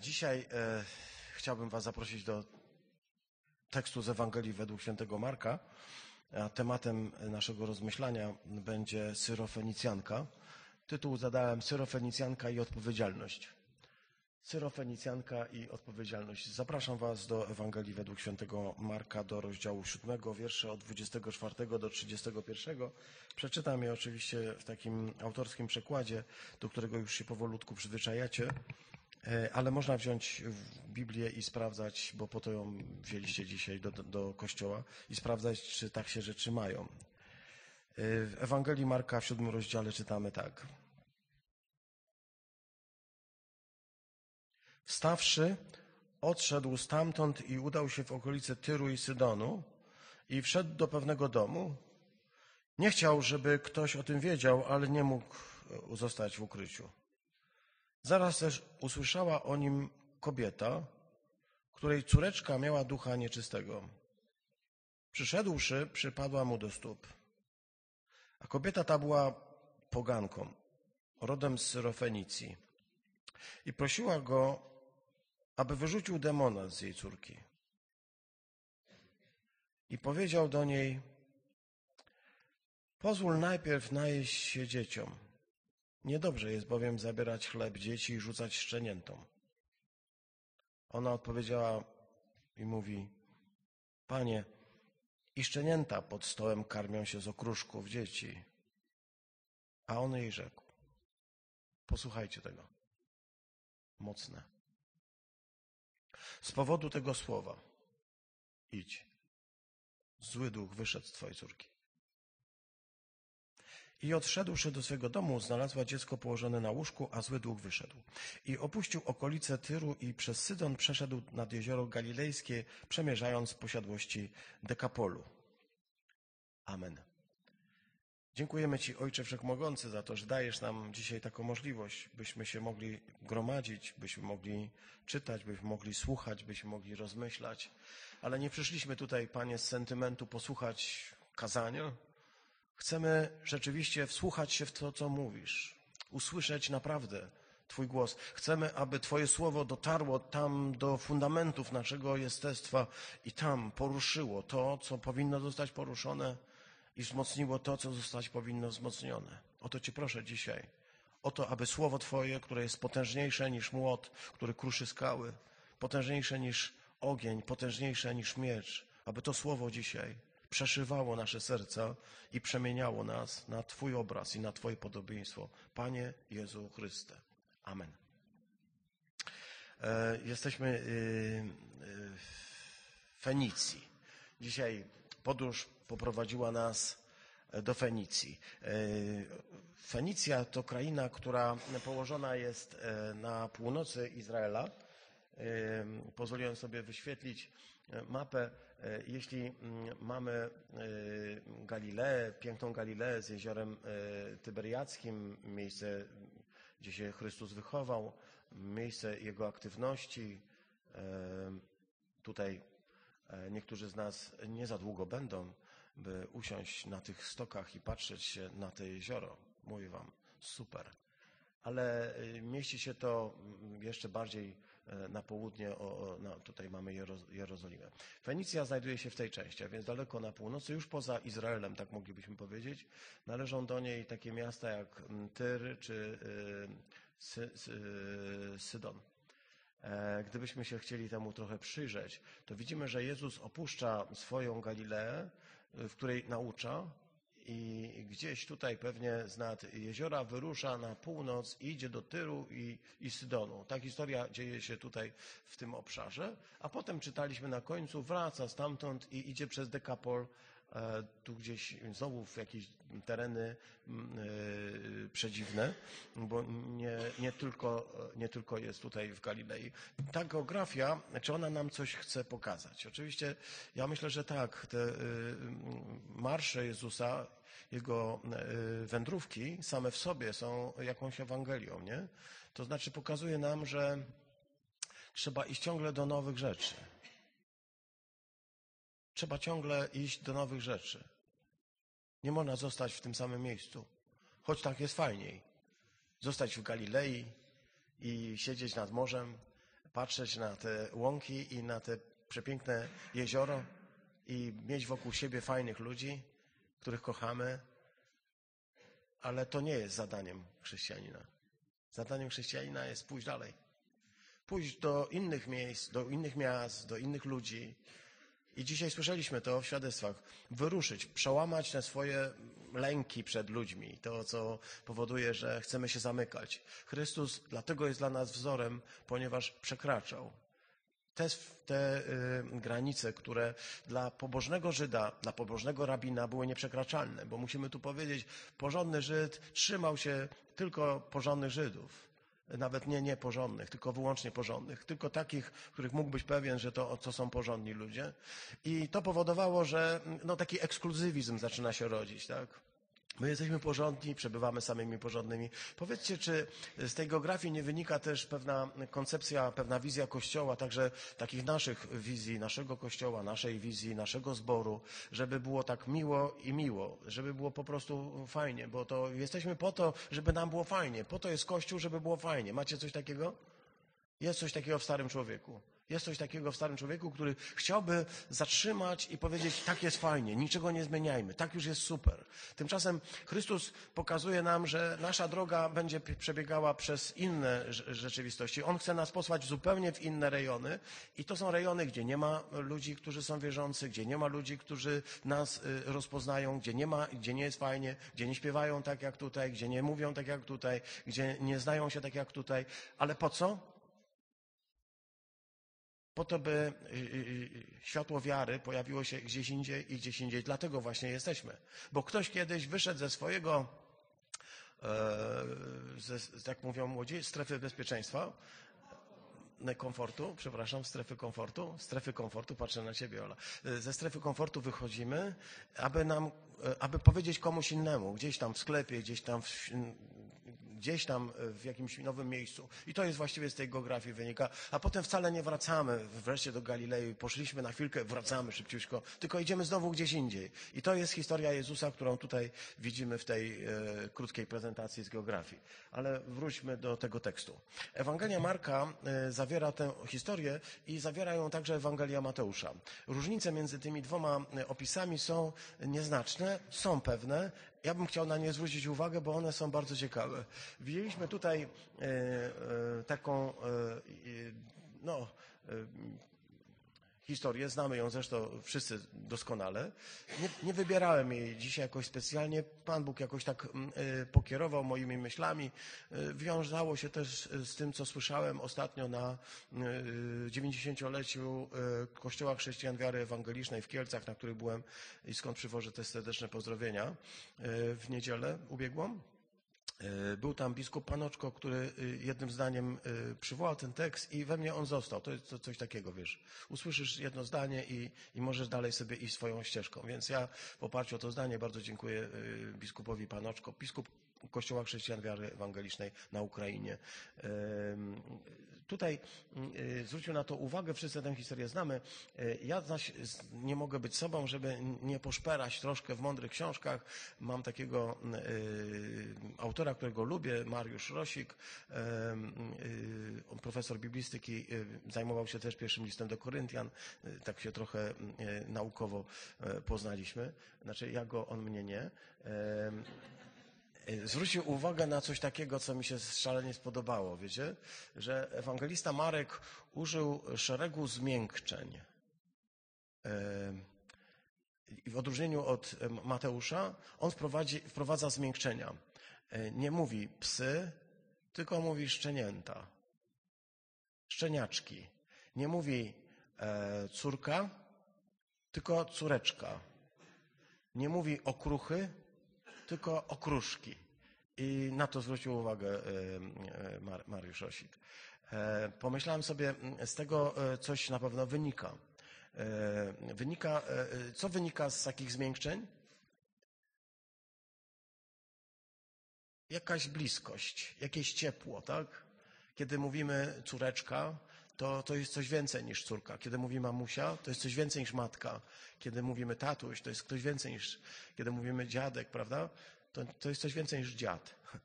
Dzisiaj e, chciałbym Was zaprosić do tekstu z Ewangelii według świętego Marka. A tematem naszego rozmyślania będzie Syrofenicjanka. Tytuł zadałem Syrofenicjanka i odpowiedzialność. Syrofenicjanka i odpowiedzialność. Zapraszam Was do Ewangelii według świętego Marka, do rozdziału 7, wiersze od 24 do 31. Przeczytam je oczywiście w takim autorskim przekładzie, do którego już się powolutku przyzwyczajacie, ale można wziąć Biblię i sprawdzać, bo po to ją wzięliście dzisiaj do, do kościoła, i sprawdzać, czy tak się rzeczy mają. E, W Ewangelii Marka w siódmym rozdziale czytamy tak. Wstawszy, odszedł stamtąd i udał się w okolice Tyru i Sydonu i wszedł do pewnego domu. Nie chciał, żeby ktoś o tym wiedział, ale nie mógł zostać w ukryciu. Zaraz też usłyszała o nim kobieta, której córeczka miała ducha nieczystego. Przyszedłszy, przypadła mu do stóp. A kobieta ta była poganką, rodem z Syrofenicji. I prosiła go, aby wyrzucił demona z jej córki. I powiedział do niej, pozwól najpierw najeść się dzieciom. Niedobrze jest bowiem zabierać chleb dzieci i rzucać szczeniętom. Ona odpowiedziała i mówi, Panie, i szczenięta pod stołem karmią się z okruszków dzieci. A on jej rzekł, posłuchajcie tego, mocne. Z powodu tego słowa idź, zły duch wyszedł z twojej córki. I odszedłszy do swego domu, znalazła dziecko położone na łóżku, a zły duch wyszedł. I opuścił okolice Tyru i przez Sydon przeszedł nad jezioro Galilejskie, przemierzając posiadłości Dekapolu. Amen. Dziękujemy Ci, Ojcze Wszechmogący, za to, że dajesz nam dzisiaj taką możliwość, byśmy się mogli gromadzić, byśmy mogli czytać, byśmy mogli słuchać, byśmy mogli rozmyślać. Ale nie przyszliśmy tutaj, Panie, z sentymentu posłuchać kazania, Chcemy rzeczywiście wsłuchać się w to, co mówisz, usłyszeć naprawdę Twój głos. Chcemy, aby Twoje słowo dotarło tam do fundamentów naszego jestestwa i tam poruszyło to, co powinno zostać poruszone i wzmocniło to, co zostać powinno wzmocnione. O to Cię proszę dzisiaj. O to, aby słowo Twoje, które jest potężniejsze niż młot, który kruszy skały, potężniejsze niż ogień, potężniejsze niż miecz, aby to słowo dzisiaj przeszywało nasze serca i przemieniało nas na Twój obraz i na Twoje podobieństwo. Panie Jezu Chryste. Amen. E, jesteśmy y, y, w Fenicji. Dzisiaj podróż poprowadziła nas do Fenicji. E, Fenicja to kraina, która położona jest e, na północy Izraela. Pozwoliłem sobie wyświetlić mapę E, jeśli mm, mamy e, Galileę, piękną Galileę z jeziorem e, Tyberiackim, miejsce, gdzie się Chrystus wychował, miejsce Jego aktywności, tutaj niektórzy z nas nie za długo będą, by usiąść na tych stokach i patrzeć się na to jezioro. Mówię Wam, super. Ale mieści się to mm, jeszcze bardziej E, na południe, o, no, tutaj mamy Jerozolimę. Fenicja znajduje się w tej części, a więc daleko na północy, już poza Izraelem, tak moglibyśmy powiedzieć. Należą do niej takie miasta jak Tyr czy y, Sy, Sy, Sydon. E, gdybyśmy się chcieli temu trochę przyjrzeć, to widzimy, że Jezus opuszcza swoją Galileę, w której naucza, i gdzieś tutaj pewnie z nad jeziora wyrusza na północ i idzie do Tyru i, i Sydonu. Ta historia dzieje się tutaj w tym obszarze, a potem czytaliśmy na końcu, wraca stamtąd i idzie przez Dekapol, e, tu gdzieś znowu w jakieś tereny mm, e, przedziwne, bo nie, nie, tylko, nie tylko jest tutaj w Galilei. Ta geografia, czy ona nam coś chce pokazać? Oczywiście ja myślę, że tak. Te y, marsze Jezusa jego e, wędrówki same w sobie są jakąś Ewangelią, nie? To znaczy pokazuje nam, że trzeba iść ciągle do nowych rzeczy. Trzeba ciągle iść do nowych rzeczy. Nie można zostać w tym samym miejscu, choć tak jest fajniej. Zostać w Galilei i siedzieć nad morzem, patrzeć na te łąki i na te przepiękne jezioro i mieć wokół siebie fajnych ludzi, których kochamy, ale to nie jest zadaniem chrześcijanina. Zadaniem chrześcijanina jest pójść dalej. Pójść do innych miejsc, do innych miast, do innych ludzi. I dzisiaj słyszeliśmy to w świadectwach. Wyruszyć, przełamać te swoje lęki przed ludźmi. To, co powoduje, że chcemy się zamykać. Chrystus dlatego jest dla nas wzorem, ponieważ przekraczał te, te y, granice, które dla pobożnego Żyda, dla pobożnego rabina były nieprzekraczalne, bo musimy tu powiedzieć, porządny Żyd trzymał się tylko porządnych Żydów. Nawet nie nieporządnych, tylko wyłącznie porządnych. Tylko takich, których mógł być pewien, że to, to są porządni ludzie. I to powodowało, że no, taki ekskluzywizm zaczyna się rodzić, tak? My jesteśmy porządni, przebywamy samymi porządnymi. Powiedzcie, czy z tej geografii nie wynika też pewna koncepcja, pewna wizja Kościoła, także takich naszych wizji, naszego Kościoła, naszej wizji, naszego zboru, żeby było tak miło i miło, żeby było po prostu fajnie, bo to jesteśmy po to, żeby nam było fajnie. Po to jest Kościół, żeby było fajnie. Macie coś takiego? Jest coś takiego w starym człowieku. Jest coś takiego w starym człowieku, który chciałby zatrzymać i powiedzieć, tak jest fajnie, niczego nie zmieniajmy, tak już jest super. Tymczasem Chrystus pokazuje nam, że nasza droga będzie przebiegała przez inne rzeczywistości. On chce nas posłać zupełnie w inne rejony i to są rejony, gdzie nie ma ludzi, którzy są wierzący, gdzie nie ma ludzi, którzy nas y, rozpoznają, gdzie nie ma, gdzie nie jest fajnie, gdzie nie śpiewają tak jak tutaj, gdzie nie mówią tak jak tutaj, gdzie nie znają się tak jak tutaj. Ale po co? Po to, by y, y, y, światło wiary pojawiło się gdzieś indziej i gdzieś indziej. Dlatego właśnie jesteśmy. Bo ktoś kiedyś wyszedł ze swojego, e, ze, jak mówią młodzi, strefy bezpieczeństwa, komfortu, przepraszam, strefy komfortu, strefy komfortu, patrzę na ciebie, Ola. E, ze strefy komfortu wychodzimy, aby nam, e, aby powiedzieć komuś innemu, gdzieś tam w sklepie, gdzieś tam w, gdzieś tam e, w jakimś nowym miejscu. I to jest właściwie z tej geografii wynika. A potem wcale nie wracamy wreszcie do Galilei. Poszliśmy na chwilkę, wracamy szybciutko, tylko idziemy znowu gdzieś indziej. I to jest historia Jezusa, którą tutaj widzimy w tej e, krótkiej prezentacji z geografii. Ale wróćmy do tego tekstu. Ewangelia Marka e, zawiera tę historię i zawiera ją także Ewangelia Mateusza. Różnice między tymi dwoma e, opisami są nieznaczne, są pewne, ja bym chciał na nie zwrócić uwagę, bo one są bardzo ciekawe. Widzieliśmy tutaj e, e, taką, e, no, historię, znamy ją zresztą wszyscy doskonale. Nie, nie, wybierałem jej dzisiaj jakoś specjalnie. Pan Bóg jakoś tak pokierował moimi myślami. Wiązało się też z tym, co słyszałem ostatnio na 90-leciu Kościoła Chrześcijan Wiary Ewangelicznej w Kielcach, na których byłem i skąd przywożę te serdeczne pozdrowienia w niedzielę ubiegłą. E, był tam biskup Panoczko, który e, jednym zdaniem e, przywołał ten tekst i we mnie on został. To jest coś takiego, wiesz. Usłyszysz jedno zdanie i, i możesz dalej sobie iść swoją ścieżką. Więc ja w oparciu o to zdanie bardzo dziękuję biskupowi Panoczko. Biskup Kościoła Chrześcijan Wiary Ewangelicznej na Ukrainie. Tutaj y, zwrócił na to uwagę, wszyscy tę historię znamy. Y, ja zaś nie mogę być sobą, żeby nie poszperać troszkę w mądrych książkach. Mam takiego y, autora, którego lubię, Mariusz Rosik. Profesor biblistyki, zajmował się też pierwszym listem do Koryntian. Tak się trochę naukowo poznaliśmy. Znaczy ja go, on mnie nie. Y, zwrócił uwagę na coś takiego, co mi się szalenie spodobało, wiecie? Że ewangelista Marek użył szeregu zmiękczeń. I w odróżnieniu od Mateusza, on wprowadza zmiękczenia. Y, nie mówi psy, tylko mówi szczenięta. Szczeniaczki. Nie mówi e, córka, tylko córeczka. Nie mówi okruchy, tylko okruszki. I na to zwrócił uwagę e, e, Mariusz Osik. E, pomyślałem sobie, z tego coś na pewno wynika. Wynika, co wynika z takich zmiękczeń? Jakaś bliskość, jakieś ciepło, tak? Kiedy mówimy córeczka, to, to jest coś więcej niż córka. Kiedy mówimy mamusia, to jest coś więcej niż matka. Kiedy mówimy tatuś, to jest ktoś więcej niż, kiedy mówimy dziadek, prawda? To, to jest coś więcej niż dziad.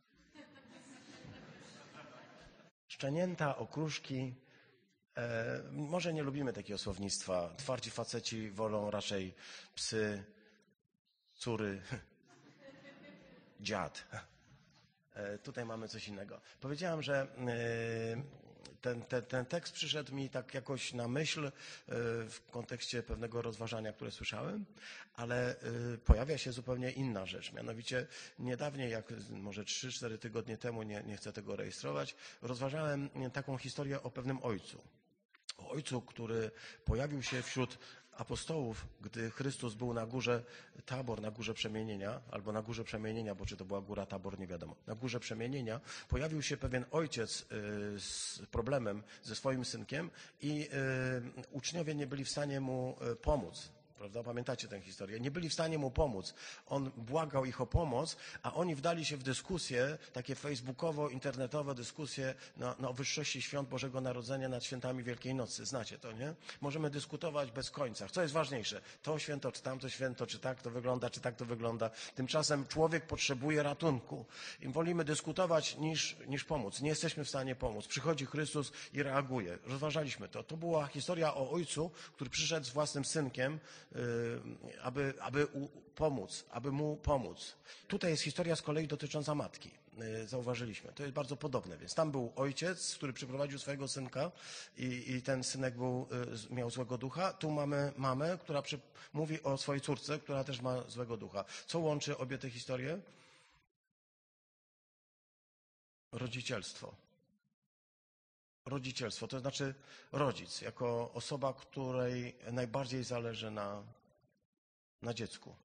Szczenięta, okruszki, E, może nie lubimy takiego słownictwa. Twardzi faceci wolą raczej psy, córy, dziad. E, tutaj mamy coś innego. Powiedziałem, że e, ten, ten, ten tekst przyszedł mi tak jakoś na myśl e, w kontekście pewnego rozważania, które słyszałem, ale pojawia się zupełnie inna rzecz. Mianowicie niedawniej, jak może 3-4 tygodnie temu, nie, nie chcę tego rejestrować, rozważałem taką historię o pewnym ojcu. O ojcu, który pojawił się wśród apostołów, gdy Chrystus był na górze Tabor, na górze przemienienia, albo na górze przemienienia, bo czy to była góra Tabor, nie wiadomo. Na górze przemienienia pojawił się pewien ojciec y, z problemem ze swoim synkiem i y, uczniowie nie byli w stanie mu y, pomóc. Prawda? Pamiętacie tę historię? Nie byli w stanie mu pomóc. On błagał ich o pomoc, a oni wdali się w dyskusje, takie facebookowo-internetowe dyskusje na, na wyższości świąt Bożego Narodzenia nad świętami Wielkiej Nocy. Znacie to, nie? Możemy dyskutować bez końca. Co jest ważniejsze? To święto, czy tamto święto, czy tak to wygląda, czy tak to wygląda. Tymczasem człowiek potrzebuje ratunku. I wolimy dyskutować niż, niż pomóc. Nie jesteśmy w stanie pomóc. Przychodzi Chrystus i reaguje. Rozważaliśmy to. To była historia o ojcu, który przyszedł z własnym synkiem, aby, aby pomóc, aby mu pomóc. Tutaj jest historia z kolei dotycząca matki. Y, zauważyliśmy. To jest bardzo podobne. Więc tam był ojciec, który przyprowadził swojego synka i, i ten synek był, y, miał złego ducha. Tu mamy mamę, która przy, mówi o swojej córce, która też ma złego ducha. Co łączy obie te historie? Rodzicielstwo. Rodzicielstwo, to znaczy rodzic, jako osoba, której najbardziej zależy na, na dziecku.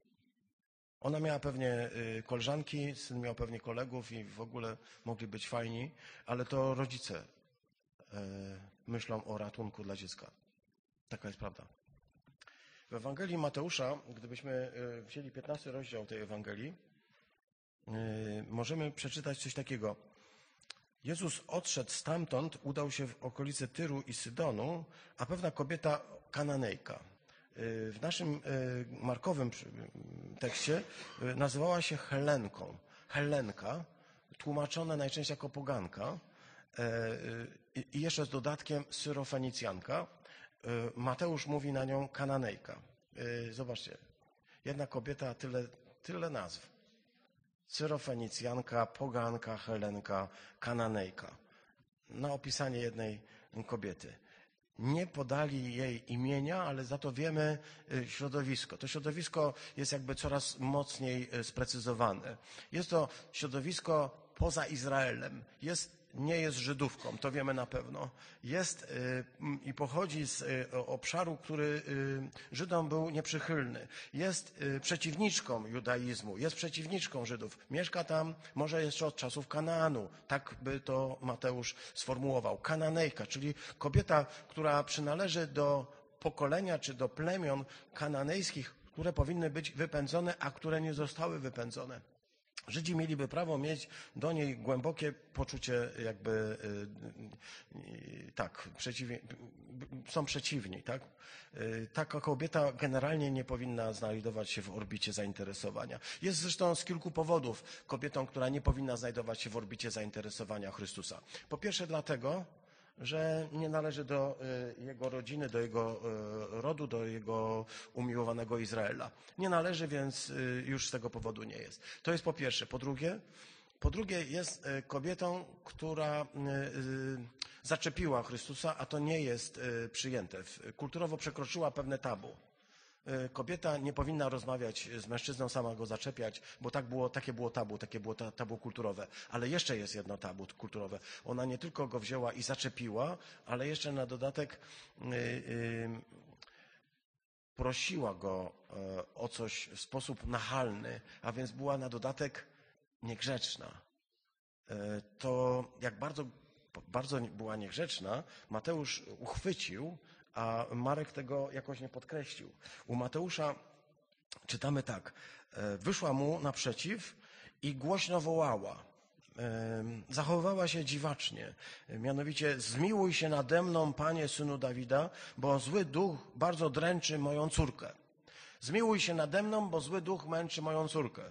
Ona miała pewnie y, koleżanki, syn miał pewnie kolegów i w ogóle mogli być fajni, ale to rodzice y, myślą o ratunku dla dziecka. Taka jest prawda. W Ewangelii Mateusza, gdybyśmy y, wzięli 15 rozdział tej Ewangelii, możemy przeczytać coś takiego. Jezus odszedł stamtąd, udał się w okolice Tyru i Sydonu, a pewna kobieta kananejka. Y, w naszym y, markowym tekście y, nazywała się Helenką. Helenka, tłumaczona najczęściej jako poganka i jeszcze z dodatkiem syrofenicjanka. Mateusz mówi na nią kananejka. Zobaczcie, jedna kobieta, tyle, tyle nazw. Cyrofenicjanka, poganka, Helenka, Kananejka. Na opisanie jednej kobiety. Nie podali jej imienia, ale za to wiemy y, środowisko. To środowisko jest jakby coraz mocniej y, sprecyzowane. Jest to środowisko poza Izraelem. Jest nie jest Żydówką, to wiemy na pewno. Jest y, i pochodzi z y, obszaru, który y, Żydom był nieprzychylny. Jest przeciwniczką judaizmu, jest przeciwniczką Żydów. Mieszka tam może jeszcze od czasów Kanaanu. Tak by to Mateusz sformułował. Kananejka, czyli kobieta, która przynależy do pokolenia czy do plemion kananejskich, które powinny być wypędzone, a które nie zostały wypędzone. Żydzi mieliby prawo mieć do niej głębokie poczucie jakby y, y, tak, są przeciwni, tak? Y, taka kobieta generalnie nie powinna znajdować się w orbicie zainteresowania. Jest zresztą z kilku powodów kobietą, która nie powinna znajdować się w orbicie zainteresowania Chrystusa. Po pierwsze dlatego, że nie należy do y, jego rodziny, do jego y, rodu, do jego umiłowanego Izraela. Nie należy, więc y, już z tego powodu nie jest. To jest po pierwsze. Po drugie, po drugie jest kobietą, która zaczepiła Chrystusa, a to nie jest przyjęte. Kulturowo przekroczyła pewne tabu. E, kobieta nie powinna rozmawiać z mężczyzną, sama go zaczepiać, bo tak było, takie było tabu, takie było tabu kulturowe. Ale jeszcze jest jedno tabu kulturowe. Ona nie tylko go wzięła i zaczepiła, ale jeszcze na dodatek yy, yy, prosiła go o coś w sposób nachalny, a więc była na dodatek niegrzeczna. To jak bardzo, bardzo była niegrzeczna, Mateusz uchwycił, a Marek tego jakoś nie podkreślił. U Mateusza czytamy tak. E, wyszła mu naprzeciw i głośno wołała. E, zachowywała się dziwacznie. Mianowicie, zmiłuj się nade mną, panie synu Dawida, bo zły duch bardzo dręczy moją córkę. Zmiłuj się nade mną, bo zły duch męczy moją córkę.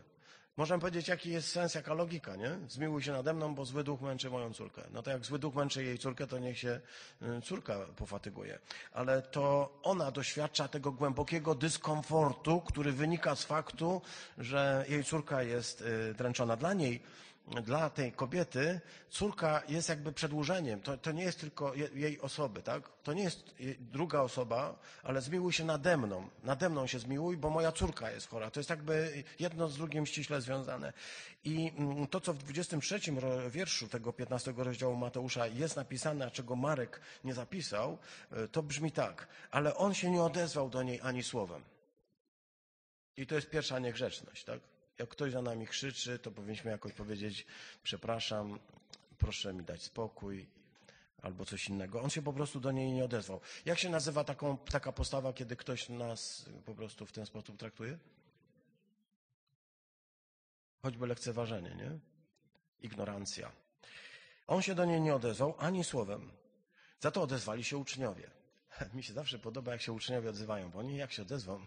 Możemy powiedzieć, jaki jest sens, jaka logika, nie? Zmiłuj się nade mną, bo zły duch męczy moją córkę. No to jak zły duch męczy jej córkę, to niech się y, córka pofatyguje. Ale to ona doświadcza tego głębokiego dyskomfortu, który wynika z faktu, że jej córka jest y, dręczona. Dla niej dla tej kobiety córka jest jakby przedłużeniem. To, to nie jest tylko je, jej osoby, tak? To nie jest druga osoba, ale zmiłuj się nade mną. Nade mną się zmiłuj, bo moja córka jest chora. To jest jakby jedno z drugim ściśle związane. I mm, to, co w 23 wierszu tego 15 rozdziału Mateusza jest napisane, a czego Marek nie zapisał, e, to brzmi tak. Ale on się nie odezwał do niej ani słowem. I to jest pierwsza niegrzeczność, tak? Jak ktoś za nami krzyczy, to powinniśmy jakoś powiedzieć, przepraszam, proszę mi dać spokój, albo coś innego. On się po prostu do niej nie odezwał. Jak się nazywa taką, taka postawa, kiedy ktoś nas po prostu w ten sposób traktuje? Choćby lekceważenie, nie? Ignorancja. On się do niej nie odezwał ani słowem. Za to odezwali się uczniowie. Mi się zawsze podoba, jak się uczniowie odzywają, bo oni jak się odezwą,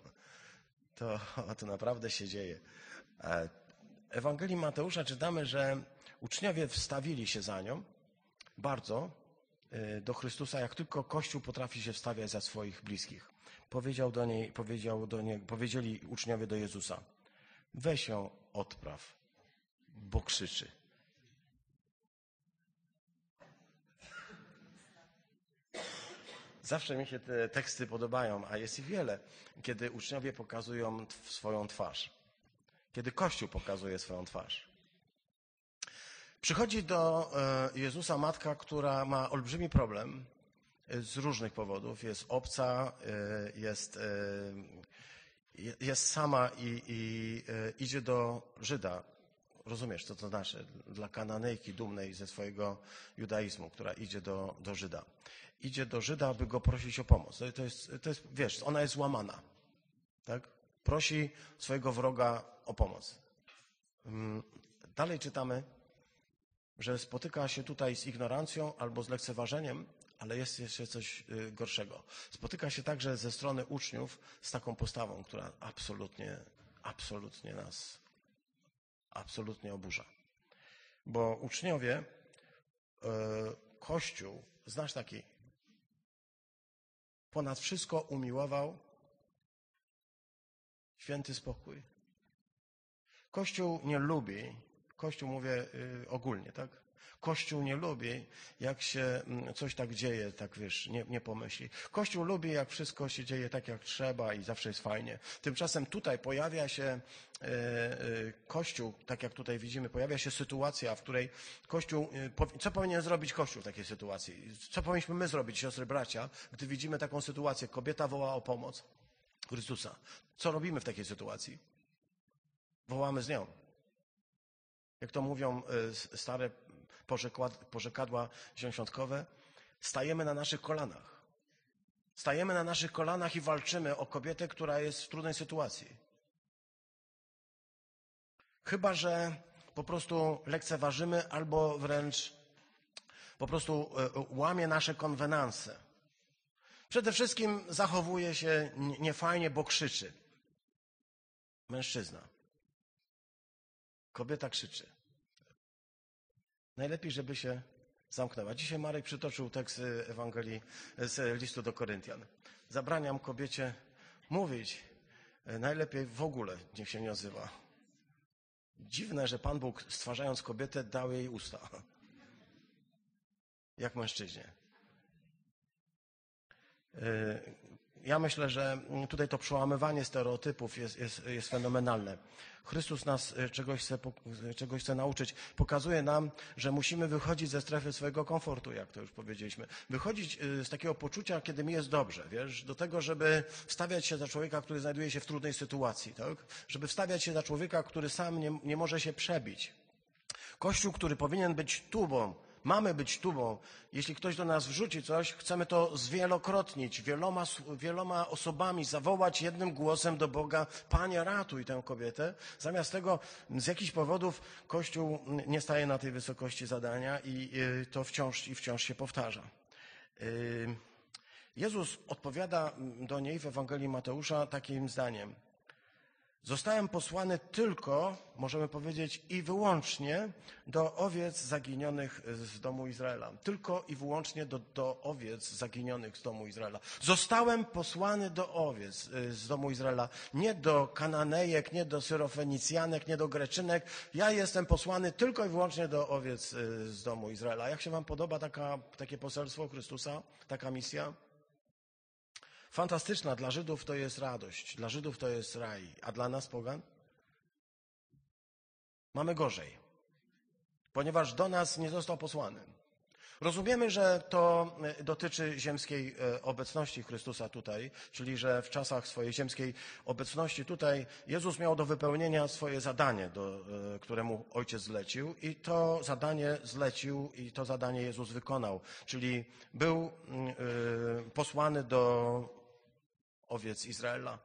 to, to naprawdę się dzieje. E, Ewangelii Mateusza czytamy, że uczniowie wstawili się za nią bardzo e, do Chrystusa, jak tylko Kościół potrafi się wstawiać za swoich bliskich. Powiedział do niej, powiedział do niej, powiedzieli uczniowie do Jezusa, weź ją odpraw, bo krzyczy. Zawsze mi się te teksty podobają, a jest ich wiele, kiedy uczniowie pokazują swoją twarz kiedy Kościół pokazuje swoją twarz. Przychodzi do e, Jezusa matka, która ma olbrzymi problem e, z różnych powodów. Jest obca, e, jest, jest sama i, i idzie do Żyda. Rozumiesz, co to znaczy? Dla kananejki dumnej ze swojego judaizmu, która idzie do, do Żyda. Idzie do Żyda, aby go prosić o pomoc. To jest, to jest, wiesz, ona jest złamana. Tak? Prosi swojego wroga o pomoc. Mm, dalej czytamy, że spotyka się tutaj z ignorancją albo z lekceważeniem, ale jest jeszcze coś y, gorszego. Spotyka się także ze strony uczniów z taką postawą, która absolutnie, absolutnie nas, absolutnie oburza. Bo uczniowie, y, Kościół, znasz taki, ponad wszystko umiłował święty spokój. Kościół nie lubi, Kościół mówię y, ogólnie, tak? Kościół nie lubi, jak się mm, coś tak dzieje, tak wiesz, nie, nie pomyśli. Kościół lubi, jak wszystko się dzieje tak, jak trzeba i zawsze jest fajnie. Tymczasem tutaj pojawia się y, y, Kościół, tak jak tutaj widzimy, pojawia się sytuacja, w której Kościół, co powinien zrobić Kościół w takiej sytuacji? Co powinniśmy my zrobić, siostry, bracia, gdy widzimy taką sytuację? Kobieta woła o pomoc Chrystusa. Co robimy w takiej sytuacji? wołamy z nią. Jak to mówią e, stare porzekadła ziąsiątkowe, stajemy na naszych kolanach. Stajemy na naszych kolanach i walczymy o kobietę, która jest w trudnej sytuacji. Chyba, że po prostu lekceważymy albo wręcz po prostu e, łamie nasze konwenanse. Przede wszystkim zachowuje się niefajnie, bo krzyczy. Mężczyzna. Kobieta krzyczy. Najlepiej, żeby się zamknęła. Dzisiaj Marek przytoczył tekst Ewangelii z listu do Koryntian. Zabraniam kobiecie mówić. Najlepiej w ogóle niech się nie nazywa. Dziwne, że Pan Bóg stwarzając kobietę dał jej usta. Jak mężczyźnie. Ja myślę, że tutaj to przełamywanie stereotypów jest, jest, jest fenomenalne. Chrystus nas e, czegoś chce, e, czegoś chce nauczyć. Pokazuje nam, że musimy wychodzić ze strefy swojego komfortu, jak to już powiedzieliśmy. Wychodzić e, z takiego poczucia, kiedy mi jest dobrze, wiesz, do tego, żeby wstawiać się za człowieka, który znajduje się w trudnej sytuacji, tak? Żeby wstawiać się za człowieka, który sam nie, nie może się przebić. Kościół, który powinien być tubą, Mamy być tubą. Jeśli ktoś do nas wrzuci coś, chcemy to zwielokrotnić, wieloma, wieloma osobami, zawołać jednym głosem do Boga, Panie ratuj tę kobietę. Zamiast tego z jakichś powodów Kościół nie staje na tej wysokości zadania i to wciąż i wciąż się powtarza. Y, Jezus odpowiada do niej w Ewangelii Mateusza takim zdaniem. Zostałem posłany tylko, możemy powiedzieć, i wyłącznie do owiec zaginionych z domu Izraela. Tylko i wyłącznie do, do owiec zaginionych z domu Izraela. Zostałem posłany do owiec y, z domu Izraela. Nie do Kananejek, nie do Syrofenicjanek, nie do Greczynek. Ja jestem posłany tylko i wyłącznie do owiec y, z domu Izraela. Jak się wam podoba taka, takie poselstwo Chrystusa, taka misja? Fantastyczna. Dla Żydów to jest radość, dla Żydów to jest raj, a dla nas, pogan? Mamy gorzej, ponieważ do nas nie został posłany. Rozumiemy, że to e, dotyczy ziemskiej e, obecności Chrystusa tutaj, czyli że w czasach swojej ziemskiej obecności tutaj Jezus miał do wypełnienia swoje zadanie, do, e, któremu Ojciec zlecił i to zadanie zlecił i to zadanie Jezus wykonał, czyli był mm, posłany do owiec Izraela.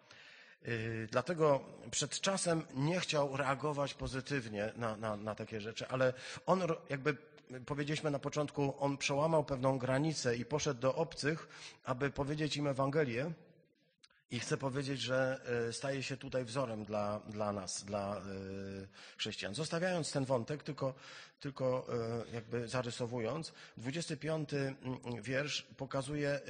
Y, dlatego przed czasem nie chciał reagować pozytywnie na, na, na takie rzeczy, ale on jakby powiedzieliśmy na początku, on przełamał pewną granicę i poszedł do obcych, aby powiedzieć im Ewangelię. I chcę powiedzieć, że y, staje się tutaj wzorem dla, dla nas, dla y, chrześcijan. Zostawiając ten wątek, tylko tylko e, jakby zarysowując, 25 mm, wiersz pokazuje e,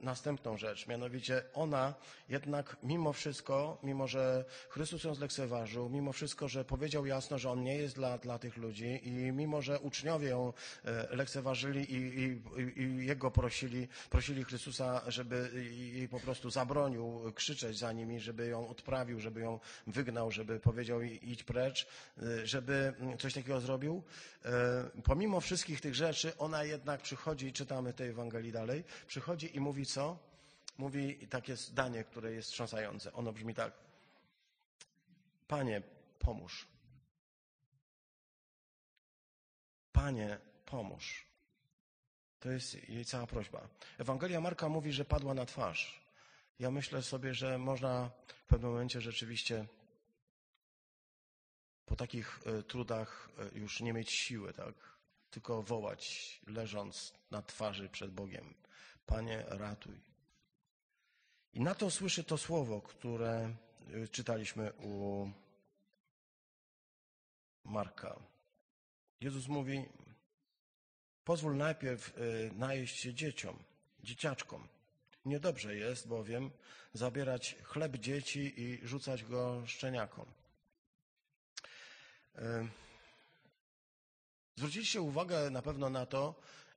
następną rzecz, mianowicie ona jednak mimo wszystko, mimo że Chrystus ją zlekceważył, mimo wszystko, że powiedział jasno, że on nie jest dla, dla tych ludzi i mimo, że uczniowie ją e, lekceważyli i, i, i jego prosili, prosili Chrystusa, żeby jej po prostu zabronił krzyczeć za nimi, żeby ją odprawił, żeby ją wygnał, żeby powiedział idź precz, żeby coś takiego zrobił, pomimo wszystkich tych rzeczy, ona jednak przychodzi, czytamy tej Ewangelii dalej, przychodzi i mówi co? Mówi takie zdanie, które jest wstrząsające. Ono brzmi tak. Panie, pomóż. Panie, pomóż. To jest jej cała prośba. Ewangelia Marka mówi, że padła na twarz. Ja myślę sobie, że można w pewnym momencie rzeczywiście po takich e, trudach e, już nie mieć siły, tak? Tylko wołać, leżąc na twarzy przed Bogiem. Panie, ratuj. I na to słyszy to słowo, które e, czytaliśmy u Marka. Jezus mówi: Pozwól najpierw najeść się dzieciom, dzieciaczkom. Niedobrze jest bowiem zabierać chleb dzieci i rzucać go szczeniakom. Zwróciliście uwagę na pewno na to,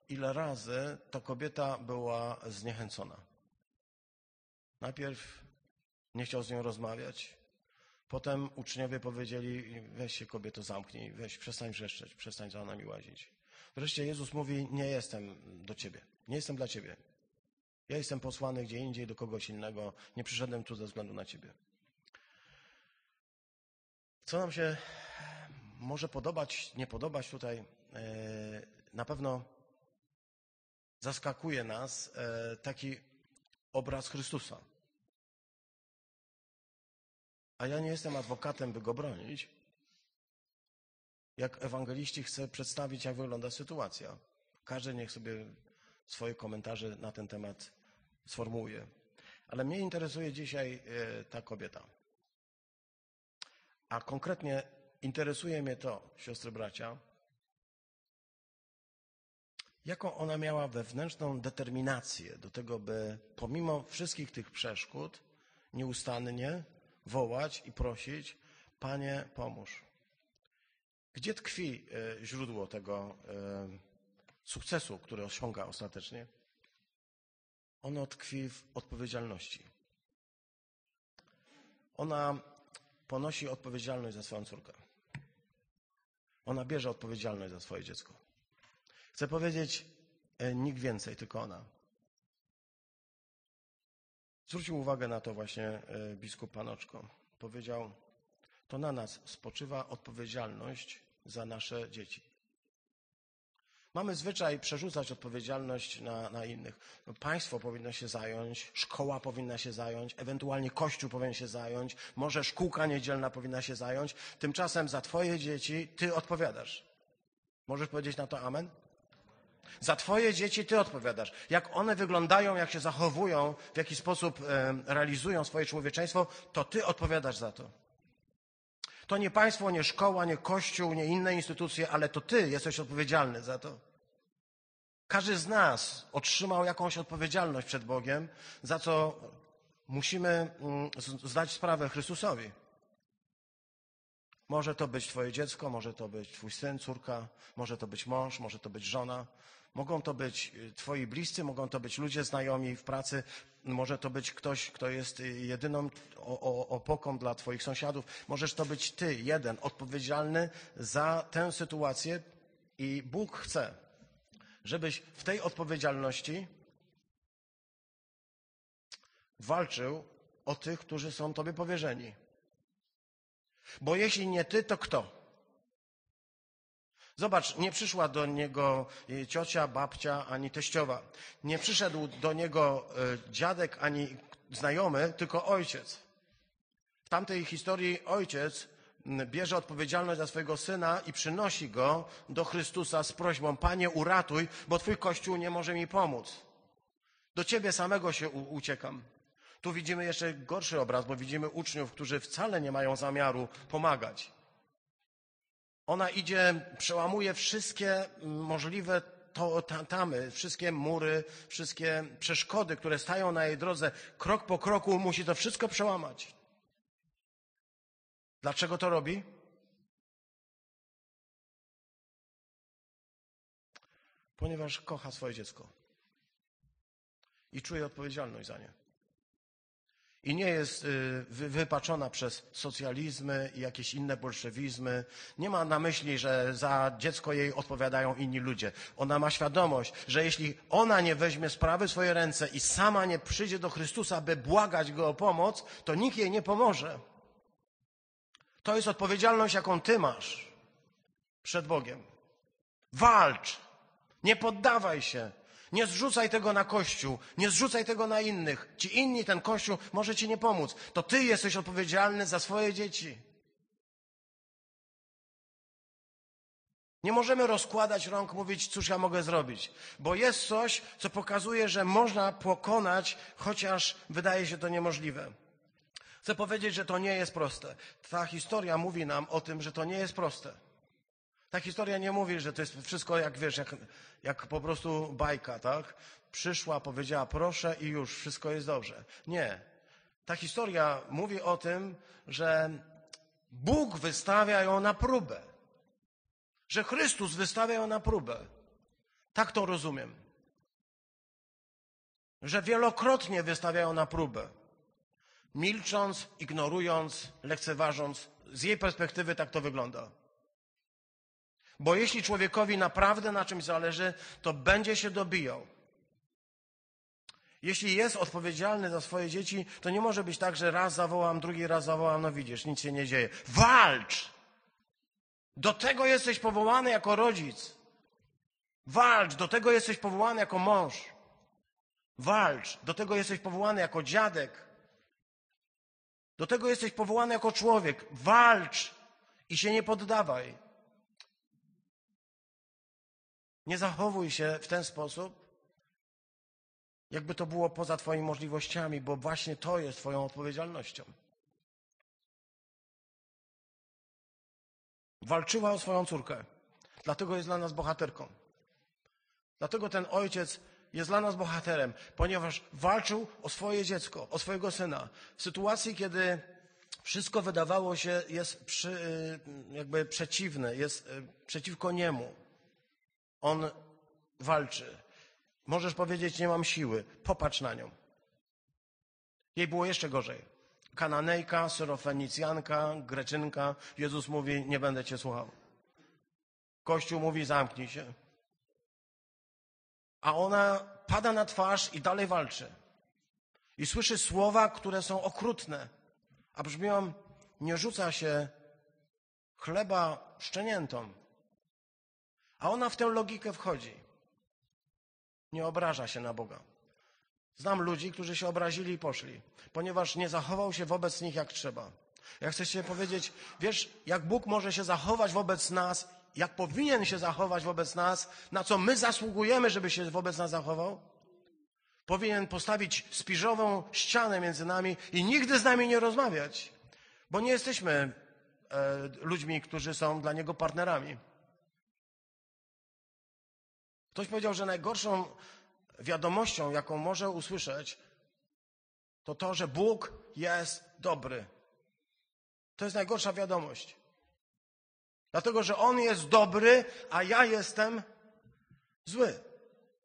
ile razy ta kobieta była zniechęcona. Najpierw nie chciał z nią rozmawiać, potem uczniowie powiedzieli: Weź się, kobieto, zamknij, weź, przestań wrzeszczeć, przestań za nami łazić. Wreszcie Jezus mówi: Nie jestem do ciebie, nie jestem dla ciebie. Ja jestem posłany gdzie indziej do kogoś innego, nie przyszedłem tu ze względu na ciebie. Co nam się może podobać, nie podobać tutaj, e, na pewno zaskakuje nas e, taki obraz Chrystusa. A ja nie jestem adwokatem, by go bronić. Jak ewangeliści chcę przedstawić, jak wygląda sytuacja. Każdy niech sobie swoje komentarze na ten temat sformułuje. Ale mnie interesuje dzisiaj e, ta kobieta. A konkretnie interesuje mnie to, siostry bracia, jaką ona miała wewnętrzną determinację do tego, by pomimo wszystkich tych przeszkód nieustannie wołać i prosić, Panie, pomóż. Gdzie tkwi e, źródło tego e, sukcesu, który osiąga ostatecznie? Ono tkwi w odpowiedzialności. Ona ponosi odpowiedzialność za swoją córkę. Ona bierze odpowiedzialność za swoje dziecko. Chcę powiedzieć, e, nikt więcej, tylko ona. Zwrócił uwagę na to właśnie e, biskup Panoczko. Powiedział, to na nas spoczywa odpowiedzialność za nasze dzieci. Mamy zwyczaj przerzucać odpowiedzialność na, na innych. No, państwo powinno się zająć, szkoła powinna się zająć, ewentualnie kościół powinien się zająć, może szkółka niedzielna powinna się zająć. Tymczasem za twoje dzieci ty odpowiadasz. Możesz powiedzieć na to amen? Za twoje dzieci ty odpowiadasz. Jak one wyglądają, jak się zachowują, w jaki sposób realizują swoje człowieczeństwo, to ty odpowiadasz za to. To nie państwo, nie szkoła, nie kościół, nie inne instytucje, ale to ty jesteś odpowiedzialny za to. Każdy z nas otrzymał jakąś odpowiedzialność przed Bogiem, za co musimy mm, zdać sprawę Chrystusowi. Może to być Twoje dziecko, może to być Twój syn, córka, może to być mąż, może to być żona, mogą to być y, Twoi bliscy, mogą to być ludzie znajomi w pracy, może to być ktoś, kto jest y, jedyną opoką dla Twoich sąsiadów, możesz to być Ty, jeden, odpowiedzialny za tę sytuację i Bóg chce, żebyś w tej odpowiedzialności walczył o tych, którzy są Tobie powierzeni. Bo jeśli nie ty, to kto? Zobacz, nie przyszła do niego e, ciocia, babcia, ani teściowa. Nie przyszedł do niego e, dziadek, ani znajomy, tylko ojciec. W tamtej historii ojciec bierze odpowiedzialność za swojego syna i przynosi go do Chrystusa z prośbą: Panie, uratuj, bo twój kościół nie może mi pomóc. Do ciebie samego się uciekam. Tu widzimy jeszcze gorszy obraz, bo widzimy uczniów, którzy wcale nie mają zamiaru pomagać. Ona idzie, przełamuje wszystkie możliwe to, tamy, wszystkie mury, wszystkie przeszkody, które stają na jej drodze. Krok po kroku musi to wszystko przełamać. Dlaczego to robi? Ponieważ kocha swoje dziecko i czuje odpowiedzialność za nie i nie jest y, wypaczona przez socjalizmy i jakieś inne bolszewizmy. Nie ma na myśli, że za dziecko jej odpowiadają inni ludzie. Ona ma świadomość, że jeśli ona nie weźmie sprawy w swoje ręce i sama nie przyjdzie do Chrystusa, by błagać Go o pomoc, to nikt jej nie pomoże. To jest odpowiedzialność, jaką ty masz przed Bogiem. Walcz! Nie poddawaj się! Nie zrzucaj tego na Kościół, nie zrzucaj tego na innych. Ci inni, ten Kościół może ci nie pomóc. To ty jesteś odpowiedzialny za swoje dzieci. Nie możemy rozkładać rąk, mówić, cóż ja mogę zrobić, bo jest coś, co pokazuje, że można pokonać, chociaż wydaje się to niemożliwe. Chcę powiedzieć, że to nie jest proste. Ta historia mówi nam o tym, że to nie jest proste. Ta historia nie mówi, że to jest wszystko jak wiesz, jak, jak po prostu bajka, tak? Przyszła, powiedziała proszę i już, wszystko jest dobrze. Nie. Ta historia mówi o tym, że Bóg wystawia ją na próbę. Że Chrystus wystawia ją na próbę. Tak to rozumiem. Że wielokrotnie wystawiają na próbę. Milcząc, ignorując, lekceważąc. Z jej perspektywy tak to wygląda. Bo jeśli człowiekowi naprawdę na czymś zależy, to będzie się dobijał. Jeśli jest odpowiedzialny za swoje dzieci, to nie może być tak, że raz zawołam, drugi raz zawołam, no widzisz, nic się nie dzieje. Walcz! Do tego jesteś powołany jako rodzic. Walcz, do tego jesteś powołany jako mąż. Walcz, do tego jesteś powołany jako dziadek. Do tego jesteś powołany jako człowiek. Walcz i się nie poddawaj. Nie zachowuj się w ten sposób, jakby to było poza Twoimi możliwościami, bo właśnie to jest Twoją odpowiedzialnością. Walczyła o swoją córkę, dlatego jest dla nas bohaterką. Dlatego ten ojciec jest dla nas bohaterem, ponieważ walczył o swoje dziecko, o swojego syna. W sytuacji, kiedy wszystko wydawało się jest przy, jakby przeciwne, jest e, przeciwko niemu. On walczy. Możesz powiedzieć, nie mam siły. Popatrz na nią. Jej było jeszcze gorzej. Kananejka, Syrofenicjanka, Greczynka. Jezus mówi, nie będę cię słuchał. Kościół mówi, zamknij się. A ona pada na twarz i dalej walczy. I słyszy słowa, które są okrutne. A brzmią, nie rzuca się chleba szczeniętom. A ona w tę logikę wchodzi. Nie obraża się na Boga. Znam ludzi, którzy się obrazili i poszli, ponieważ nie zachował się wobec nich jak trzeba. Ja chcę Ci powiedzieć, wiesz, jak Bóg może się zachować wobec nas, jak powinien się zachować wobec nas, na co my zasługujemy, żeby się wobec nas zachował? Powinien postawić spiżową ścianę między nami i nigdy z nami nie rozmawiać, bo nie jesteśmy e, ludźmi, którzy są dla niego partnerami. Ktoś powiedział, że najgorszą wiadomością, jaką może usłyszeć, to to, że Bóg jest dobry. To jest najgorsza wiadomość. Dlatego, że On jest dobry, a ja jestem zły.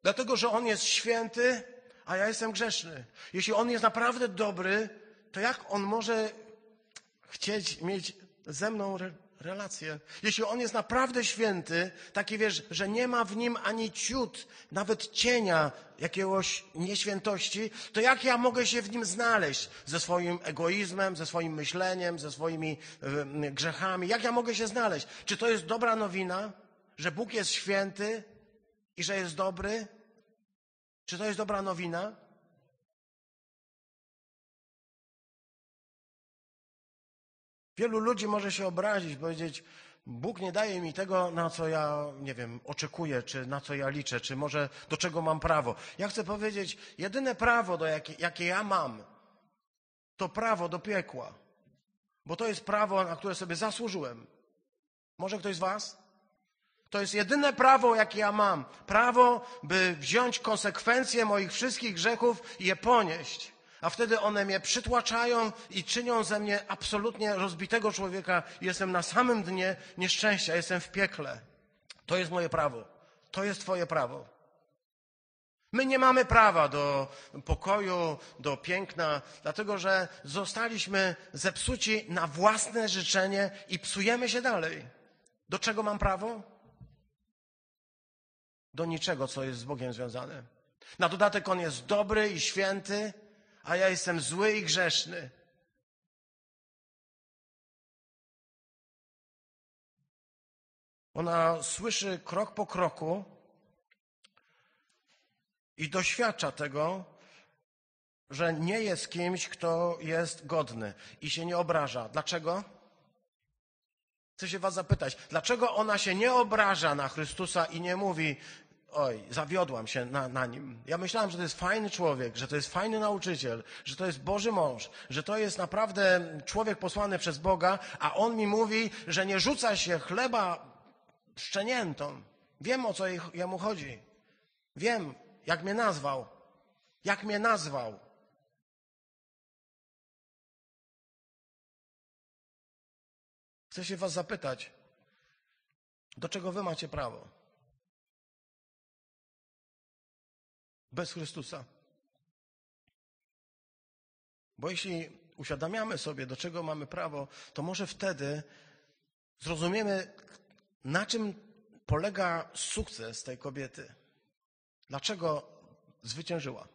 Dlatego, że On jest święty, a ja jestem grzeszny. Jeśli On jest naprawdę dobry, to jak On może chcieć mieć ze mną re relację? Jeśli On jest naprawdę święty, taki wiesz, że nie ma w Nim ani ciut, nawet cienia jakiegoś nieświętości, to jak ja mogę się w Nim znaleźć? Ze swoim egoizmem, ze swoim myśleniem, ze swoimi grzechami. Jak ja mogę się znaleźć? Czy to jest dobra nowina, że Bóg jest święty i że jest dobry? Czy to jest dobra nowina? Wielu ludzi może się obrazić, powiedzieć: Bóg nie daje mi tego, na co ja, nie wiem, oczekuję, czy na co ja liczę, czy może do czego mam prawo. Ja chcę powiedzieć: jedyne prawo, do jakie, jakie ja mam, to prawo do piekła. Bo to jest prawo, na które sobie zasłużyłem. Może ktoś z Was? To jest jedyne prawo, jakie ja mam. Prawo, by wziąć konsekwencje moich wszystkich grzechów i je ponieść. A wtedy one mnie przytłaczają i czynią ze mnie absolutnie rozbitego człowieka. Jestem na samym dnie nieszczęścia, jestem w piekle. To jest moje prawo. To jest Twoje prawo. My nie mamy prawa do pokoju, do piękna, dlatego że zostaliśmy zepsuci na własne życzenie i psujemy się dalej. Do czego mam prawo? do niczego, co jest z Bogiem związane. Na dodatek On jest dobry i święty, a ja jestem zły i grzeszny. Ona słyszy krok po kroku i doświadcza tego, że nie jest kimś, kto jest godny i się nie obraża. Dlaczego? Chcę się Was zapytać, dlaczego ona się nie obraża na Chrystusa i nie mówi, oj, zawiodłam się na, na nim. Ja myślałam, że to jest fajny człowiek, że to jest fajny nauczyciel, że to jest Boży mąż, że to jest naprawdę człowiek posłany przez Boga, a on mi mówi, że nie rzuca się chleba szczeniętom. Wiem, o co jemu chodzi. Wiem, jak mnie nazwał. Jak mnie nazwał. Chcę się Was zapytać, do czego Wy macie prawo? Bez Chrystusa. Bo jeśli uświadamiamy sobie, do czego mamy prawo, to może wtedy zrozumiemy, na czym polega sukces tej kobiety. Dlaczego zwyciężyła?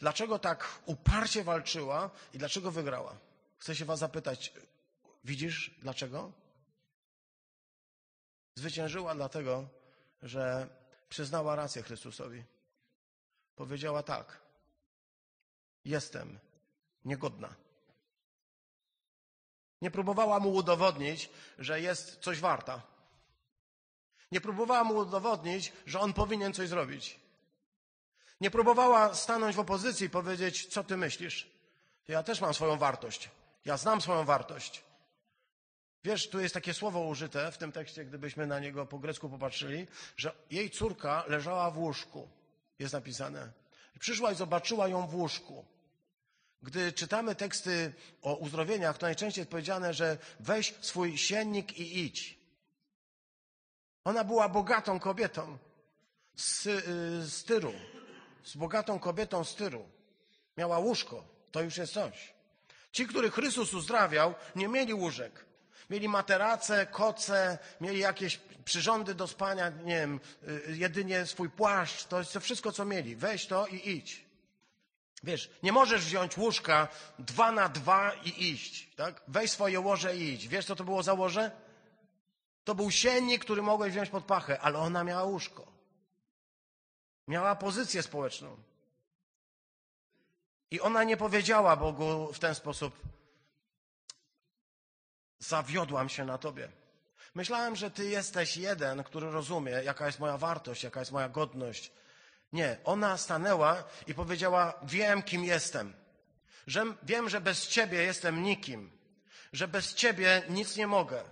Dlaczego tak uparcie walczyła i dlaczego wygrała? Chcę się Was zapytać, widzisz dlaczego? Zwyciężyła dlatego, że przyznała rację Chrystusowi powiedziała tak: Jestem niegodna. Nie próbowała mu udowodnić, że jest coś warta. Nie próbowała mu udowodnić, że on powinien coś zrobić. Nie próbowała stanąć w opozycji i powiedzieć, co ty myślisz. Ja też mam swoją wartość. Ja znam swoją wartość. Wiesz, tu jest takie słowo użyte w tym tekście, gdybyśmy na niego po grecku popatrzyli, że jej córka leżała w łóżku jest napisane. Przyszła i zobaczyła ją w łóżku. Gdy czytamy teksty o uzdrowieniach, to najczęściej jest powiedziane, że weź swój siennik i idź. Ona była bogatą kobietą z, y, z Tyru. Z bogatą kobietą z Tyru. Miała łóżko. To już jest coś. Ci, których Chrystus uzdrawiał, nie mieli łóżek. Mieli materace, koce, mieli jakieś przyrządy do spania, nie wiem, y, jedynie swój płaszcz. To jest to wszystko, co mieli. Weź to i idź. Wiesz, nie możesz wziąć łóżka dwa na dwa i iść, tak? Weź swoje łoże i idź. Wiesz, co to było za łoże? To był siennik, który mogłeś wziąć pod pachę, ale ona miała łóżko. Miała pozycję społeczną. I ona nie powiedziała Bogu w ten sposób, zawiodłam się na Tobie. Myślałem, że Ty jesteś jeden, który rozumie, jaka jest moja wartość, jaka jest moja godność. Nie, ona stanęła i powiedziała: Wiem, kim jestem. Że, wiem, że bez Ciebie jestem nikim. że bez Ciebie nic nie mogę.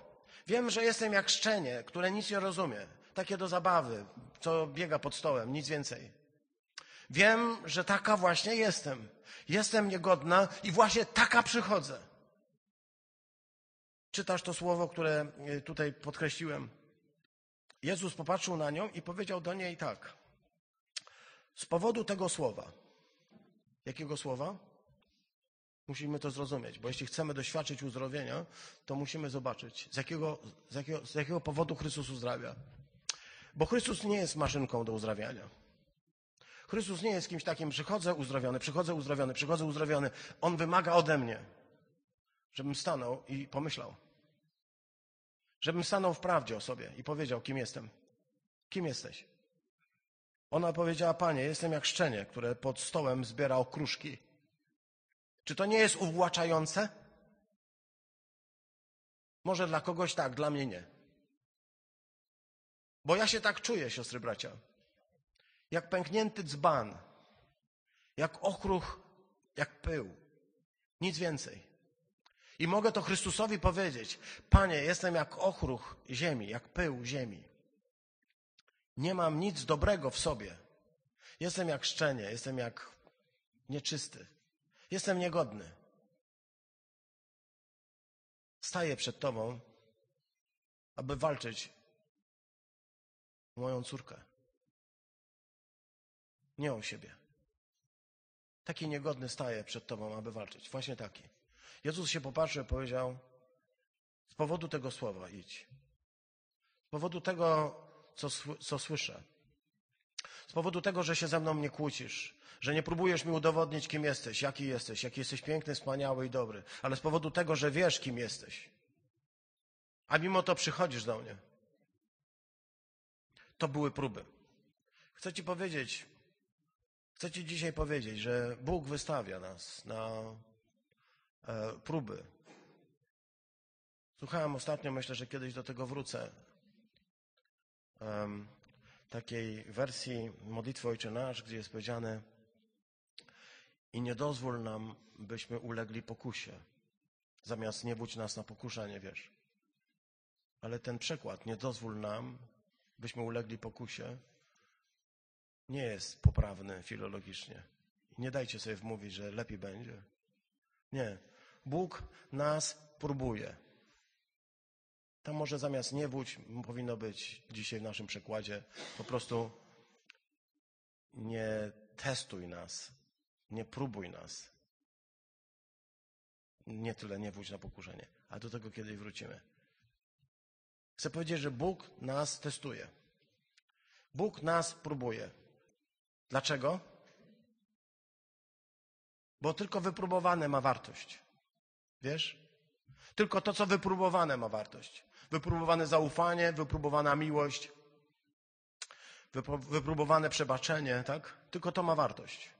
Wiem, że jestem jak szczenie, które nic nie rozumie. Takie do zabawy, co biega pod stołem, nic więcej. Wiem, że taka właśnie jestem. Jestem niegodna i właśnie taka przychodzę. Czytasz to słowo, które e, tutaj podkreśliłem. Jezus popatrzył na nią i powiedział do niej tak. Z powodu tego słowa. Jakiego słowa? Musimy to zrozumieć, bo jeśli chcemy doświadczyć uzdrowienia, to musimy zobaczyć, z jakiego, z jakiego, z jakiego powodu Chrystus uzdrawia. Bo Chrystus nie jest maszynką do uzdrawiania. Chrystus nie jest kimś takim, przychodzę uzdrowiony, przychodzę uzdrowiony, przychodzę uzdrowiony. On wymaga ode mnie, żebym stanął i pomyślał. Żebym stanął w prawdzie o sobie i powiedział, kim jestem. Kim jesteś? Ona powiedziała, panie, jestem jak szczenie, które pod stołem zbiera okruszki. Czy to nie jest uwłaczające? Może dla kogoś tak, dla mnie nie. Bo ja się tak czuję, siostry bracia. Jak pęknięty dzban, jak okruch, jak pył. Nic więcej. I mogę to Chrystusowi powiedzieć: Panie, jestem jak ochruch ziemi, jak pył ziemi. Nie mam nic dobrego w sobie. Jestem jak szczenie, jestem jak nieczysty. Jestem niegodny. Staję przed Tobą, aby walczyć o moją córkę. Nie o siebie. Taki niegodny staje przed Tobą, aby walczyć. Właśnie taki. Jezus się popatrzył i powiedział: Z powodu tego słowa idź. Z powodu tego, co, co słyszę. Z powodu tego, że się ze mną nie kłócisz, że nie próbujesz mi udowodnić, kim jesteś, jaki jesteś, jaki jesteś piękny, wspaniały i dobry, ale z powodu tego, że wiesz, kim jesteś. A mimo to przychodzisz do mnie. To były próby. Chcę Ci powiedzieć, chcę Ci dzisiaj powiedzieć, że Bóg wystawia nas na e, próby. Słuchałem ostatnio, myślę, że kiedyś do tego wrócę. Takiej wersji modlitwy Ojcze Nasz, gdzie jest powiedziane i nie dozwól nam, byśmy ulegli pokusie, zamiast nie budź nas na pokuszenie, wiesz. Ale ten przekład, nie dozwól nam, byśmy ulegli pokusie, nie jest poprawny filologicznie. Nie dajcie sobie wmówić, że lepiej będzie. Nie. Bóg nas próbuje. Tam może zamiast nie wódź powinno być dzisiaj w naszym przekładzie po prostu nie testuj nas, nie próbuj nas. Nie tyle nie wódź na pokuszenie, a do tego kiedyś wrócimy. Chcę powiedzieć, że Bóg nas testuje. Bóg nas próbuje. Dlaczego? Bo tylko wypróbowane ma wartość. Wiesz? Tylko to, co wypróbowane ma wartość. Wypróbowane zaufanie, wypróbowana miłość, wypróbowane przebaczenie, tak? Tylko to ma wartość.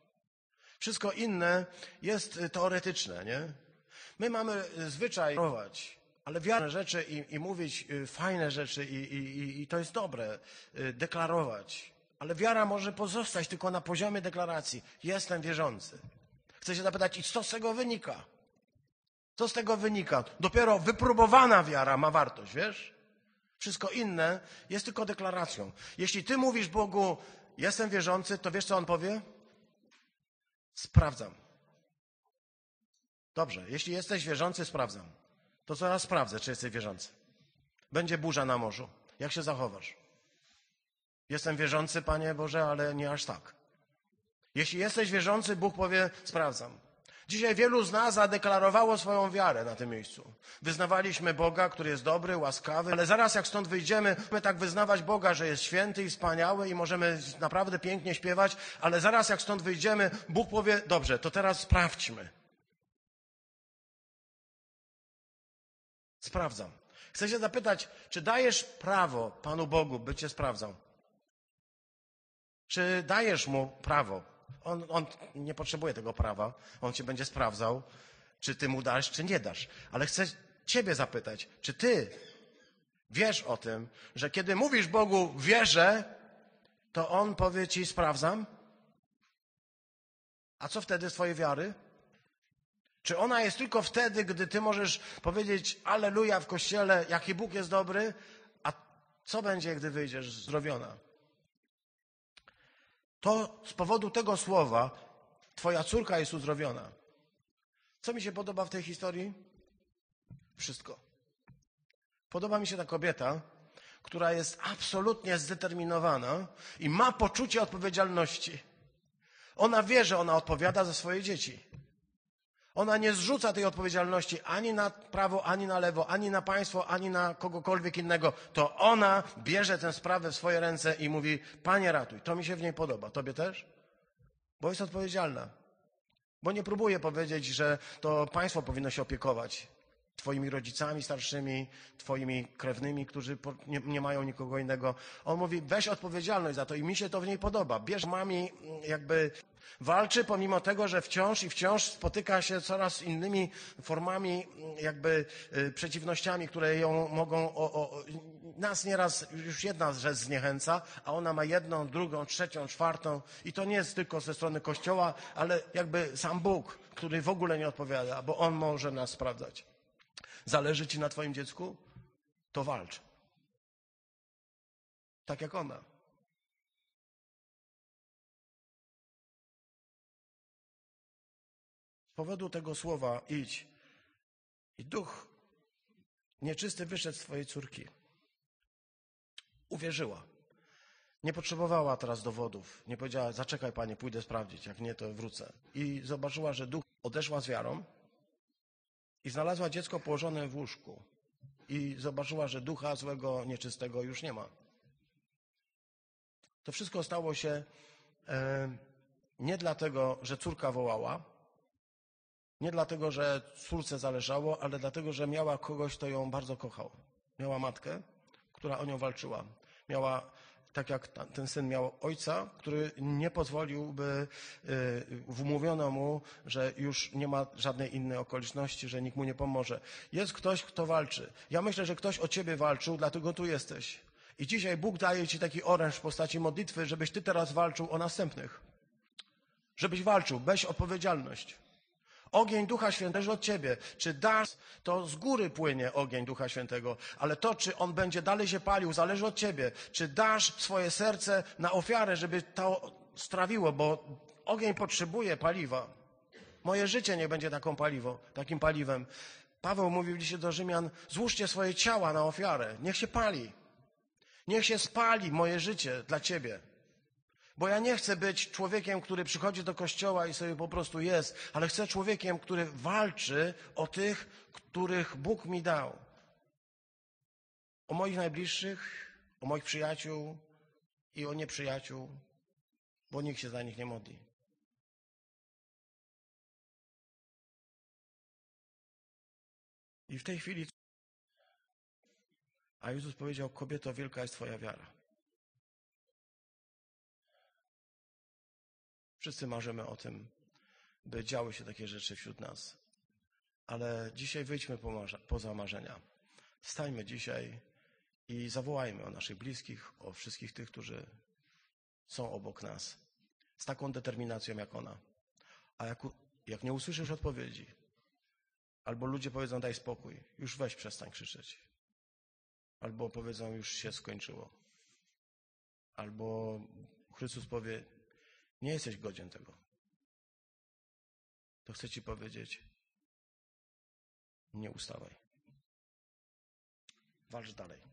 Wszystko inne jest teoretyczne, nie? My mamy zwyczaj prowadzić, ale wiarne rzeczy i, i mówić y, fajne rzeczy i, i, i to jest dobre, y, deklarować. Ale wiara może pozostać tylko na poziomie deklaracji. Jestem wierzący. Chcę się zapytać, i co z tego wynika? Co z tego wynika? Dopiero wypróbowana wiara ma wartość, wiesz? Wszystko inne jest tylko deklaracją. Jeśli ty mówisz Bogu, jestem wierzący, to wiesz, co on powie? Sprawdzam. Dobrze, jeśli jesteś wierzący, sprawdzam. To zaraz sprawdzę, czy jesteś wierzący. Będzie burza na morzu. Jak się zachowasz? Jestem wierzący, Panie Boże, ale nie aż tak. Jeśli jesteś wierzący, Bóg powie, sprawdzam. Dzisiaj wielu z nas zadeklarowało swoją wiarę na tym miejscu. Wyznawaliśmy Boga, który jest dobry, łaskawy, ale zaraz jak stąd wyjdziemy, my tak wyznawać Boga, że jest święty i wspaniały i możemy naprawdę pięknie śpiewać, ale zaraz jak stąd wyjdziemy, Bóg powie, dobrze, to teraz sprawdźmy. Sprawdzam. Chcę się zapytać, czy dajesz prawo Panu Bogu, by cię sprawdzał? Czy dajesz mu prawo? On, on nie potrzebuje tego prawa. On cię będzie sprawdzał, czy ty mu dasz, czy nie dasz. Ale chcę ciebie zapytać, czy ty wiesz o tym, że kiedy mówisz Bogu wierzę, to on powie ci sprawdzam? A co wtedy z twojej wiary? Czy ona jest tylko wtedy, gdy ty możesz powiedzieć Aleluja w kościele, jaki Bóg jest dobry, a co będzie, gdy wyjdziesz zdrowiona? To z powodu tego słowa twoja córka jest uzdrowiona. Co mi się podoba w tej historii? Wszystko. Podoba mi się ta kobieta, która jest absolutnie zdeterminowana i ma poczucie odpowiedzialności. Ona wie, że ona odpowiada za swoje dzieci. Ona nie zrzuca tej odpowiedzialności ani na prawo, ani na lewo, ani na państwo, ani na kogokolwiek innego. To ona bierze tę sprawę w swoje ręce i mówi: Panie, ratuj. To mi się w niej podoba. Tobie też? Bo jest odpowiedzialna. Bo nie próbuje powiedzieć, że to państwo powinno się opiekować Twoimi rodzicami starszymi, Twoimi krewnymi, którzy nie, nie, mają nikogo innego. On mówi, weź odpowiedzialność za to i mi się to w niej podoba. Bierz mami, jakby walczy pomimo tego, że wciąż i wciąż spotyka się coraz innymi formami, jakby y, przeciwnościami, które ją mogą, o, o, nas nieraz już jedna rzecz zniechęca, a ona ma jedną, drugą, trzecią, czwartą i to nie jest tylko ze strony Kościoła, ale jakby sam Bóg, który w ogóle nie odpowiada, bo On może nas sprawdzać. Zależy ci na twoim dziecku? To walcz. Tak jak ona. Z powodu tego słowa idź. I duch nieczysty wyszedł z twojej córki. Uwierzyła. Nie potrzebowała teraz dowodów. Nie powiedziała, zaczekaj panie, pójdę sprawdzić. Jak nie, to wrócę. I zobaczyła, że duch odeszła z wiarą i znalazła dziecko położone w łóżku. I zobaczyła, że ducha złego, nieczystego już nie ma. To wszystko stało się e, nie dlatego, że córka wołała, nie dlatego, że córce zależało, ale dlatego, że miała kogoś, kto ją bardzo kochał. Miała matkę, która o nią walczyła. Miała tak jak ten syn miał ojca, który nie pozwoliłby, y, wmówiono mu, że już nie ma żadnej innej okoliczności, że nikt mu nie pomoże. Jest ktoś, kto walczy. Ja myślę, że ktoś o ciebie walczył, dlatego tu jesteś. I dzisiaj Bóg daje ci taki oręż w postaci modlitwy, żebyś ty teraz walczył o następnych. Żebyś walczył, weź odpowiedzialność. Ogień Ducha Świętego od ciebie. Czy dasz, to z góry płynie ogień Ducha Świętego, ale to, czy on będzie dalej się palił, zależy od ciebie. Czy dasz swoje serce na ofiarę, żeby to strawiło, bo ogień potrzebuje paliwa. Moje życie nie będzie taką paliwo, takim paliwem. Paweł mówił dzisiaj do Rzymian, złóżcie swoje ciała na ofiarę, niech się pali. Niech się spali moje życie dla ciebie. Bo ja nie chcę być człowiekiem, który przychodzi do kościoła i sobie po prostu jest, ale chcę człowiekiem, który walczy o tych, których Bóg mi dał. O moich najbliższych, o moich przyjaciół i o nieprzyjaciół, bo nikt się za nich nie modli. I w tej chwili. A Jezus powiedział: Kobieto, wielka jest Twoja wiara. Wszyscy marzymy o tym, by działy się takie rzeczy wśród nas. Ale dzisiaj wyjdźmy poza marzenia. Stańmy dzisiaj i zawołajmy o naszych bliskich, o wszystkich tych, którzy są obok nas. Z taką determinacją jak ona. A jak, jak nie usłyszysz odpowiedzi, albo ludzie powiedzą daj spokój, już weź przestań krzyczeć. Albo powiedzą już się skończyło. Albo Chrystus powie nie jesteś godzien tego. To chcę Ci powiedzieć, nie ustawaj. Walcz dalej.